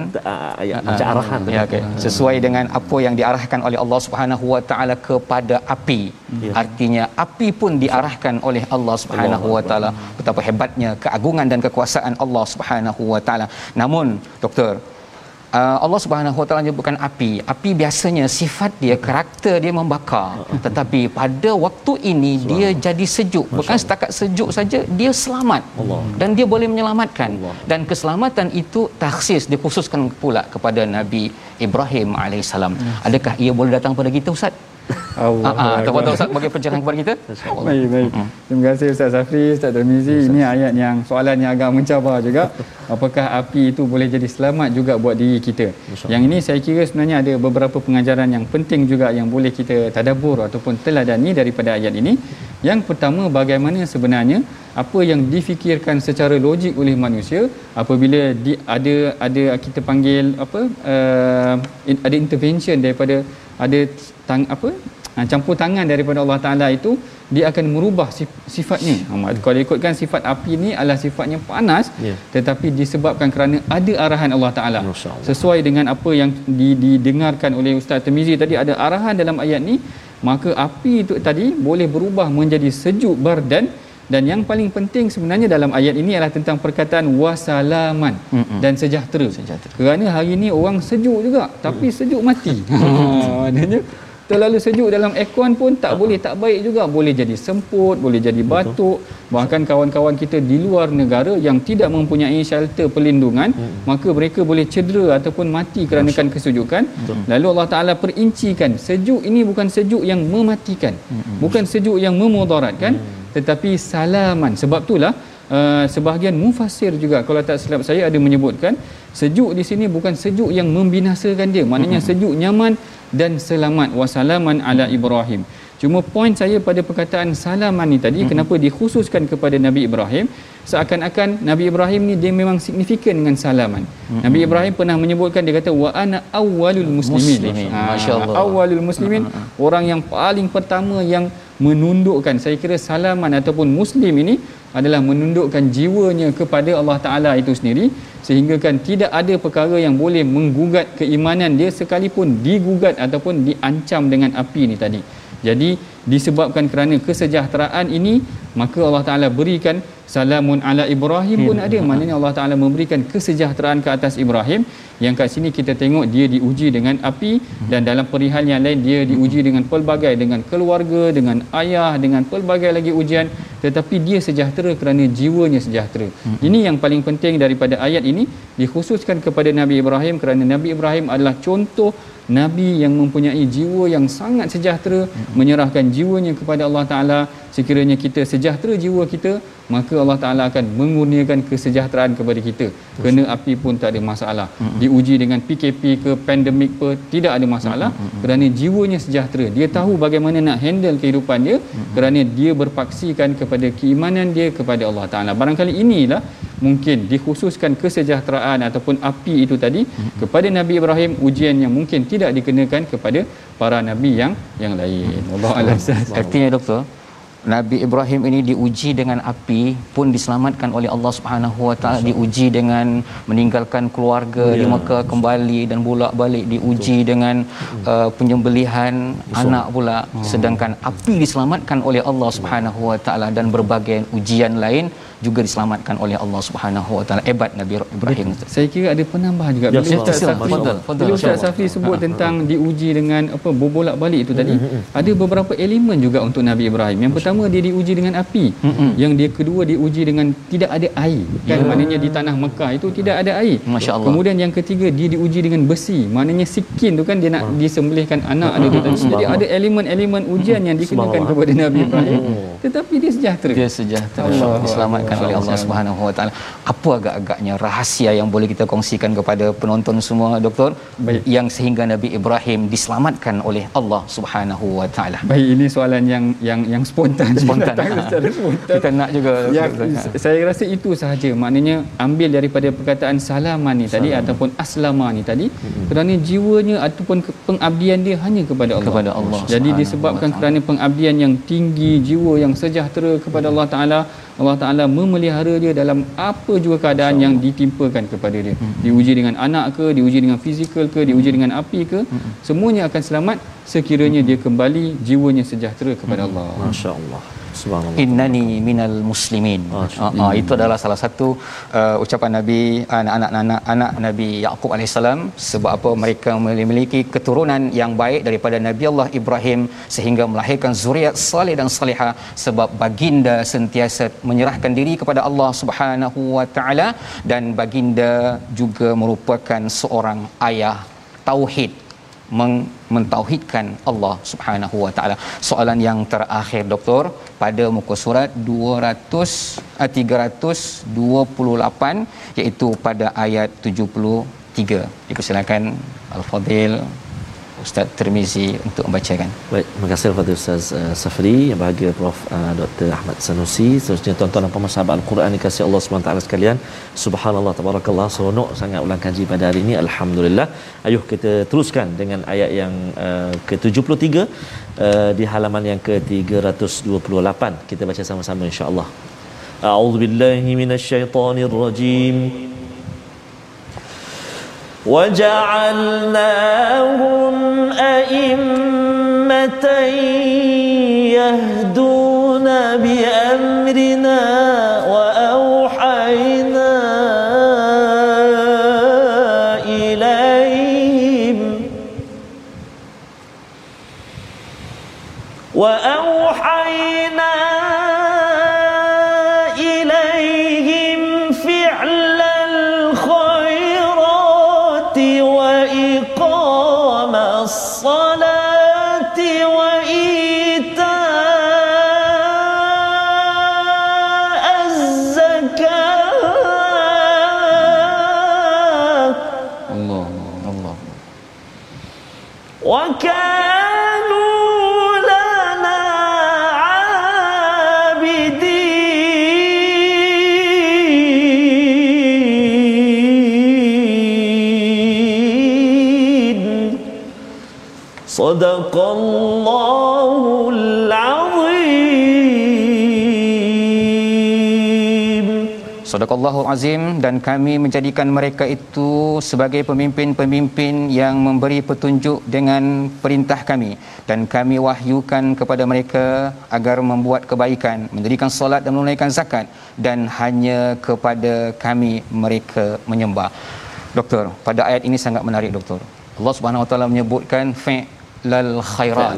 Speaker 3: ayat uh, macam arahan
Speaker 1: ya okay. sesuai dengan apa yang diarahkan oleh Allah Subhanahu wa taala kepada api. Ya. artinya api pun diarahkan oleh Allah Subhanahu wa taala. Betapa hebatnya keagungan dan kekuasaan Allah Subhanahu wa taala. Namun doktor uh, Allah Subhanahu Wa Taala menyebutkan api. Api biasanya sifat dia, karakter dia membakar. Tetapi pada waktu ini dia jadi sejuk. Bukan setakat sejuk saja, dia selamat. Allah. Dan dia boleh menyelamatkan. Allah. Dan keselamatan itu taksis dikhususkan pula kepada Nabi Ibrahim alaihissalam. Adakah ia boleh datang pada kita Ustaz? Allah. Ah, ah, Ustaz bagi pencerahan kepada kita?
Speaker 2: Baik, baik. Hmm. Terima kasih Ustaz Safri, Ustaz Darmizi. Ini ayat yang soalan yang agak mencabar juga. Apakah api itu boleh jadi selamat juga buat diri kita? Yang ini saya kira sebenarnya ada beberapa pengajaran yang penting juga yang boleh kita tadabur ataupun teladani daripada ayat ini. Yang pertama bagaimana sebenarnya apa yang difikirkan secara logik oleh manusia apabila di, ada ada kita panggil apa uh, ada intervention daripada ada tang, apa uh, campur tangan daripada Allah Taala itu dia akan merubah sifatnya. Ha, kalau ikutkan sifat api ni adalah sifatnya panas yeah. tetapi disebabkan kerana ada arahan Allah Taala. Sesuai dengan apa yang didengarkan oleh Ustaz Temizi tadi ada arahan dalam ayat ni maka api itu tadi boleh berubah menjadi sejuk bardan dan yang paling penting sebenarnya dalam ayat ini adalah tentang perkataan wasalaman Mm-mm. dan sejahtera. sejahtera. Kerana hari ini orang sejuk juga tapi mm. sejuk mati. Maknanya terlalu sejuk dalam aircon pun tak boleh tak baik juga boleh jadi semput boleh jadi batuk bahkan kawan-kawan kita di luar negara yang tidak mempunyai shelter perlindungan hmm. maka mereka boleh cedera ataupun mati kerana kan kesejukan Betul. lalu Allah Taala perincikan sejuk ini bukan sejuk yang mematikan hmm. bukan sejuk yang memudaratkan hmm. tetapi salaman sebab itulah Uh, sebahagian mufassir juga kalau tak silap saya ada menyebutkan sejuk di sini bukan sejuk yang membinasakan dia maknanya hmm. sejuk nyaman dan selamat wasalaman ala Ibrahim. Cuma poin saya pada perkataan salaman ni tadi mm-hmm. kenapa dikhususkan kepada Nabi Ibrahim seakan-akan Nabi Ibrahim ni dia memang signifikan dengan salaman. Mm-hmm. Nabi Ibrahim pernah menyebutkan dia kata wa ana awwalul muslimin. muslimin. Ha, Masya-Allah. Awwalul muslimin mm-hmm. orang yang paling pertama yang menundukkan saya kira salaman ataupun muslim ini adalah menundukkan jiwanya kepada Allah Taala itu sendiri sehingga kan tidak ada perkara yang boleh menggugat keimanan dia sekalipun digugat ataupun diancam dengan api ni tadi. Jadi disebabkan kerana kesejahteraan ini maka Allah Taala berikan salamun ala Ibrahim pun ada. Maknanya Allah Taala memberikan kesejahteraan ke atas Ibrahim. Yang kat sini kita tengok dia diuji dengan api dan dalam perihal yang lain dia diuji dengan pelbagai dengan keluarga dengan ayah dengan pelbagai lagi ujian. Tetapi dia sejahtera kerana jiwanya sejahtera. Ini yang paling penting daripada ayat ini. Dikhususkan kepada Nabi Ibrahim kerana Nabi Ibrahim adalah contoh nabi yang mempunyai jiwa yang sangat sejahtera menyerahkan jiwanya kepada Allah Taala. Sekiranya kita sejahtera jiwa kita maka Allah Taala akan mengurniakan kesejahteraan kepada kita. Kena api pun tak ada masalah. Diuji dengan PKP ke pandemik pun tidak ada masalah. Kerana jiwanya sejahtera. Dia tahu bagaimana nak handle kehidupan dia. Kerana dia berpaksikan kepada keimanan dia kepada Allah Taala. Barangkali inilah mungkin dikhususkan kesejahteraan ataupun api itu tadi kepada Nabi Ibrahim ujian yang mungkin tidak dikenakan kepada para nabi yang yang lain. Allah
Speaker 1: Allah artinya doktor Nabi Ibrahim ini diuji dengan api pun diselamatkan oleh Allah Subhanahu Wa Taala diuji dengan meninggalkan keluarga ya. di Mekah kembali dan bolak balik diuji Betul. dengan uh, penyembelihan Betul. anak pula hmm. sedangkan api diselamatkan oleh Allah Subhanahu Wa Taala dan berbagai ujian lain juga diselamatkan oleh Allah Subhanahu Wa Taala. Hebat Nabi Ibrahim.
Speaker 2: Saya kira ada penambahan juga. Ya, bila Ustaz Safi bila Ustaz Safi sebut tentang diuji dengan apa berbolak balik itu tadi. Mm-hmm. ada beberapa elemen juga untuk Nabi Ibrahim. Yang pertama dia diuji dengan api. Yang dia kedua diuji dengan tidak ada air. Kan? Yeah. maknanya di tanah Mekah itu tidak ada air. masya-Allah kemudian yang ketiga dia diuji dengan besi. Maknanya sikin tu kan dia nak disembelihkan anak ada jadi ada elemen-elemen ujian yang dikenakan kepada Nabi Ibrahim. Tetapi dia sejahtera.
Speaker 1: Dia sejahtera. Diselamatkan disediakan oleh Allah Subhanahu Wa Taala. Apa agak-agaknya rahsia yang boleh kita kongsikan kepada penonton semua doktor Baik. yang sehingga Nabi Ibrahim diselamatkan oleh Allah Subhanahu Wa Taala.
Speaker 2: Baik ini soalan yang yang yang spontan
Speaker 1: spontan. spontan. Kita nak juga
Speaker 2: yang, saya rasa itu sahaja. Maknanya ambil daripada perkataan salaman ni tadi ataupun aslama ni tadi hmm. kerana jiwanya ataupun pengabdian dia hanya kepada Allah.
Speaker 1: Kepada Allah.
Speaker 2: Jadi disebabkan kerana pengabdian yang tinggi, jiwa yang sejahtera kepada Allah Taala Allah Ta'ala memelihara dia dalam apa juga keadaan yang ditimpakan kepada dia. Hmm. diuji dengan anak ke, diuji dengan fizikal ke, diuji dengan api ke hmm. semuanya akan selamat sekiranya dia kembali jiwanya sejahtera kepada Allah.
Speaker 1: Masya Allah innani minal muslimin. Ah, ah, itu adalah salah satu uh, ucapan nabi anak-anak anak, anak nabi Yaqub alaihissalam sebab apa? Mereka memiliki keturunan yang baik daripada nabi Allah Ibrahim sehingga melahirkan zuriat saleh dan salihah. Sebab baginda sentiasa menyerahkan diri kepada Allah Subhanahu wa taala dan baginda juga merupakan seorang ayah tauhid mentauhidkan Allah Subhanahu wa taala. Soalan yang terakhir doktor pada muka surat 200 uh, 328 iaitu pada ayat 73. Dipersilakan Al-Fadil Ustaz Termizi untuk membacakan.
Speaker 3: Baik, terima kasih kepada Ustaz uh, Safri yang bahagia Prof uh, Dr. Ahmad Sanusi. Seterusnya tuan-tuan dan puan sahabat Al-Quran dikasihi Allah SWT sekalian. Subhanallah tabarakallah seronok sangat ulang kaji pada hari ini. Alhamdulillah. Ayuh kita teruskan dengan ayat yang uh, ke-73 uh, di halaman yang ke-328. Kita baca sama-sama insya-Allah. A'udzubillahi minasyaitonirrajim. وجعلناهم أئمة يهدون بأمرنا. صدق الله العظيم
Speaker 1: Sadaqallahul Azim dan kami menjadikan mereka itu sebagai pemimpin-pemimpin yang memberi petunjuk dengan perintah kami dan kami wahyukan kepada mereka agar membuat kebaikan, mendirikan solat dan menunaikan zakat dan hanya kepada kami mereka menyembah. Doktor, pada ayat ini sangat menarik doktor. Allah Subhanahu Wa Taala menyebutkan fi'lal khairat.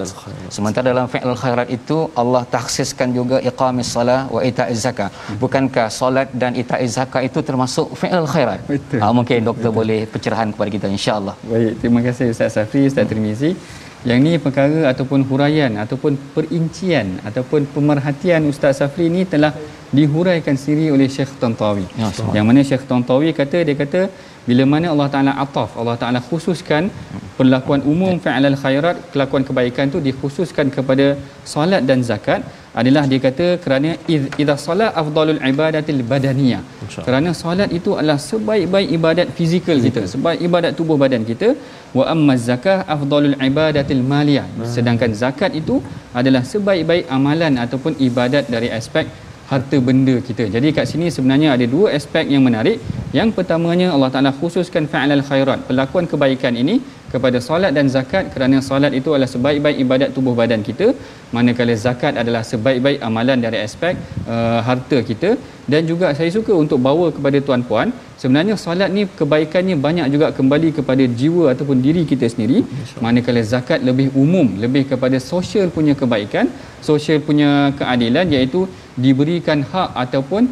Speaker 1: Sementara dalam fi'lal khairat itu Allah takhsiskan juga iqamis salah wa ita'iz zakat. Bukankah solat dan ita'iz zakat itu termasuk fi'lal khairat?
Speaker 2: Betul.
Speaker 1: Ha, mungkin doktor Betul. boleh pencerahan kepada kita insya-Allah.
Speaker 2: Baik, terima kasih Ustaz Safri, Ustaz Tirmizi. Yang ni perkara ataupun huraian ataupun perincian ataupun pemerhatian Ustaz Safri ni telah dihuraikan sendiri oleh Syekh Tantawi.
Speaker 1: Ya,
Speaker 2: yang mana Syekh Tantawi kata dia kata bila mana Allah Taala ataf, Allah Taala khususkan perlakuan umum fi'lal khairat, kelakuan kebaikan tu dikhususkan kepada solat dan zakat adalah dia kata kerana id- idza solat afdalul ibadatil badaniyah. Kerana solat itu adalah sebaik-baik ibadat fizikal kita, sebaik ibadat tubuh badan kita. Wa amma zakah afdalul ibadatil maliyah. Sedangkan zakat itu adalah sebaik-baik amalan ataupun ibadat dari aspek harta benda kita. Jadi kat sini sebenarnya ada dua aspek yang menarik. Yang pertamanya Allah Taala khususkan fa'alal khairat, perlakuan kebaikan ini kepada solat dan zakat kerana solat itu adalah sebaik-baik ibadat tubuh badan kita manakala zakat adalah sebaik-baik amalan dari aspek uh, harta kita dan juga saya suka untuk bawa kepada tuan-puan sebenarnya solat ni kebaikannya banyak juga kembali kepada jiwa ataupun diri kita sendiri manakala zakat lebih umum lebih kepada sosial punya kebaikan sosial punya keadilan iaitu diberikan hak ataupun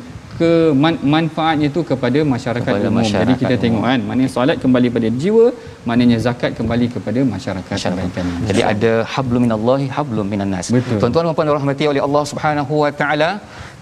Speaker 2: ke man- manfaatnya tu kepada masyarakat
Speaker 1: Kepada
Speaker 2: umum.
Speaker 1: masyarakat
Speaker 2: Jadi kita
Speaker 1: umum.
Speaker 2: tengok kan, maknanya solat kembali pada jiwa, maknanya zakat kembali kepada masyarakat. kebaikan.
Speaker 1: Jadi ada hablum minallahi hablum minan nas.
Speaker 2: Betul.
Speaker 1: Tuan-tuan dan puan rahmati oleh Allah Subhanahu wa taala,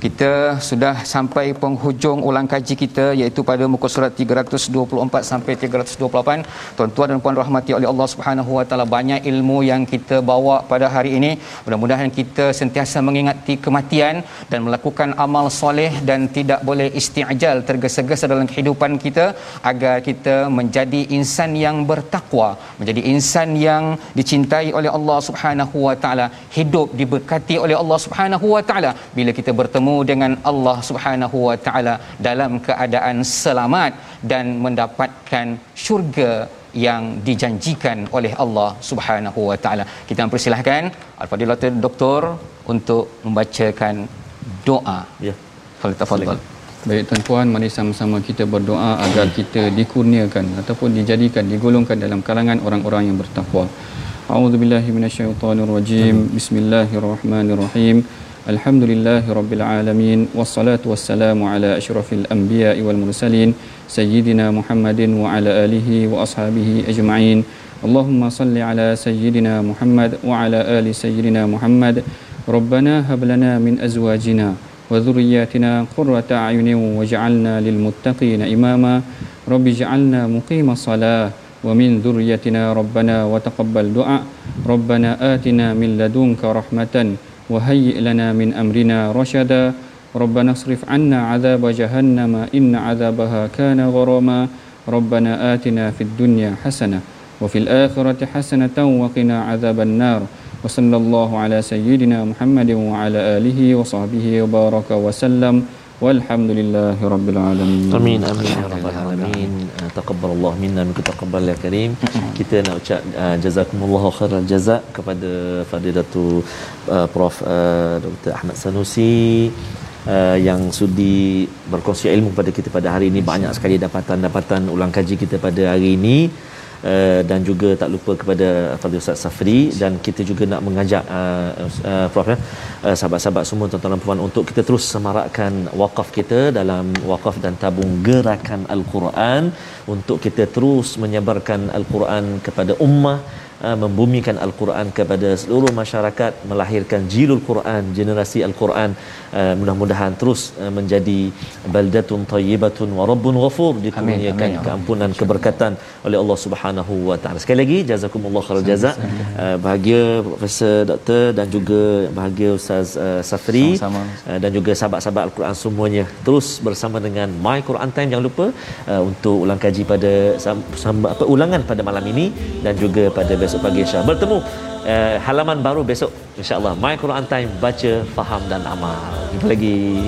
Speaker 1: kita sudah sampai penghujung ulang kaji kita iaitu pada muka surat 324 sampai 328. Tuan-tuan dan puan rahmati oleh Allah Subhanahu wa taala, banyak ilmu yang kita bawa pada hari ini. Mudah-mudahan kita sentiasa mengingati kematian dan melakukan amal soleh dan tidak boleh isti'jal tergesa-gesa dalam kehidupan kita agar kita menjadi insan yang bertakwa, menjadi insan yang dicintai oleh Allah Subhanahu wa taala, hidup diberkati oleh Allah Subhanahu wa taala bila kita bertemu dengan Allah Subhanahu wa taala dalam keadaan selamat dan mendapatkan syurga yang dijanjikan oleh Allah Subhanahu wa taala. Kita mempersilahkan Al-Fadilatul Doktor untuk membacakan doa.
Speaker 3: Ya.
Speaker 1: Fadhil.
Speaker 2: Baik tuan-puan, mari sama-sama kita berdoa agar kita dikurniakan ataupun dijadikan, digolongkan dalam kalangan orang-orang yang bertakwa. A'udzubillahi minasyaitonirrajim. Bismillahirrahmanirrahim. Alhamdulillahirabbilalamin wassalatu wassalamu ala asyrafil anbiya'i wal mursalin sayyidina Muhammadin wa ala alihi wa ashabihi ajma'in. Allahumma salli ala sayyidina Muhammad wa ala ali sayyidina Muhammad. Rabbana hab lana min azwajina وذرياتنا قرة أعين واجعلنا للمتقين إماما. رب اجعلنا مقيم الصلاة. ومن ذريتنا ربنا وتقبل دعاء. ربنا آتنا من لدنك رحمة وهيئ لنا من أمرنا رشدا. ربنا اصرف عنا عذاب جهنم إن عذابها كان غراما. ربنا آتنا في الدنيا حسنة وفي الآخرة حسنة وقنا عذاب النار. wa sallallahu ala sayyidina Muhammadin wa ala alihi wa sahbihi wa baraka wa sallam. Walhamdulillahi rabbil alamin.
Speaker 3: Amin amin. Ya rabbal alamin. Ah, taqabbalallahu minna wa taqabbal ya karim. Kita nak ucap uh, jazakumullahu khairal jaza kepada fadilatu uh, ah, prof uh, dr Ahmad Sanusi Uh, yang sudi berkongsi ilmu kepada kita pada hari ini. Banyak sekali dapatan-dapatan ulang kaji kita pada hari ini. Uh, dan juga tak lupa kepada Fadil Ustaz Safri dan kita juga nak mengajak uh, uh, Prof ya, uh, sahabat-sahabat semua tuan-tuan dan puan untuk kita terus semarakkan wakaf kita dalam wakaf dan tabung gerakan Al-Quran untuk kita terus menyebarkan Al-Quran kepada ummah membumikan Al-Quran kepada seluruh masyarakat melahirkan jilul Quran generasi Al-Quran uh, mudah-mudahan terus uh, menjadi baldatun tayyibatun wa rabbun ghafur dikurniakan keampunan keberkatan oleh Allah Subhanahu wa taala. Sekali lagi jazakumullah khairal jazak. Bahagia Profesor Doktor dan juga bahagia Ustaz Safri
Speaker 1: Sama-sama.
Speaker 3: dan juga sahabat-sahabat Al-Quran semuanya terus bersama dengan My Quran Time jangan lupa untuk ulang kaji pada apa ulangan pada malam ini dan juga pada besok pagi insya bertemu uh, halaman baru besok insya-Allah My Quran Time baca faham dan amal. Jumpa lagi.